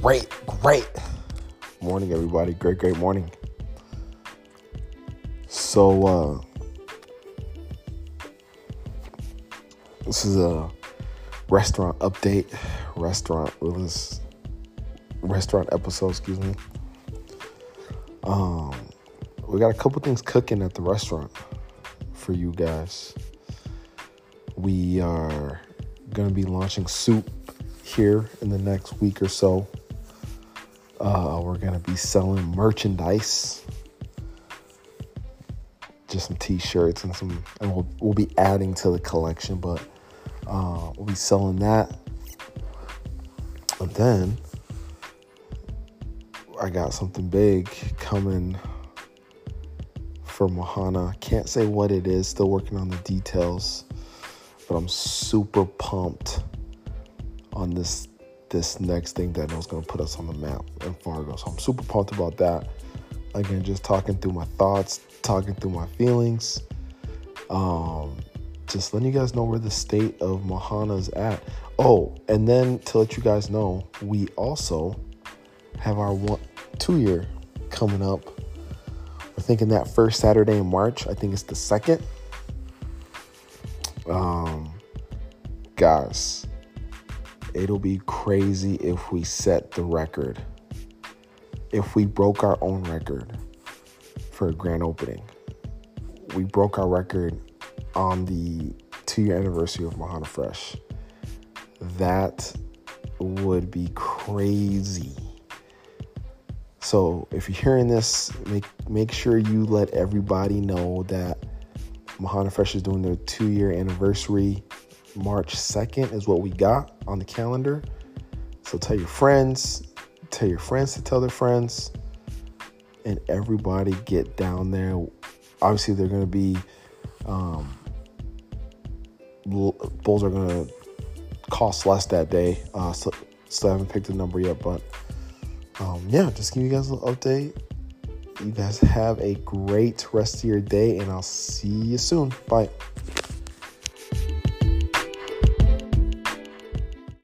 great, great morning, everybody. Great, great morning. So, uh, this is a restaurant update, restaurant release, restaurant episode, excuse me. Um, we got a couple things cooking at the restaurant for you guys. We are going to be launching soup here in the next week or so. Uh, we're going to be selling merchandise, just some t-shirts and some, and we'll, we'll be adding to the collection, but uh, we'll be selling that. And then I got something big coming for Mahana. Can't say what it is, still working on the details, but I'm super pumped on this this next thing that I know is going to put us on the map in Fargo. So I'm super pumped about that. Again, just talking through my thoughts, talking through my feelings. Um, just letting you guys know where the state of Mahana's at. Oh, and then to let you guys know, we also have our one two year coming up. We're thinking that first Saturday in March. I think it's the second. Um, guys, it'll be crazy if we set the record. If we broke our own record for a grand opening. We broke our record on the two year anniversary of Mahana Fresh. That would be crazy. So if you're hearing this, make make sure you let everybody know that Mahana Fresh is doing their two year anniversary. March 2nd is what we got on the calendar. So tell your friends, tell your friends to tell their friends, and everybody get down there. Obviously, they're going to be, um, bowls are going to cost less that day. Uh, so, still haven't picked a number yet, but um, yeah, just give you guys a little update. You guys have a great rest of your day, and I'll see you soon. Bye.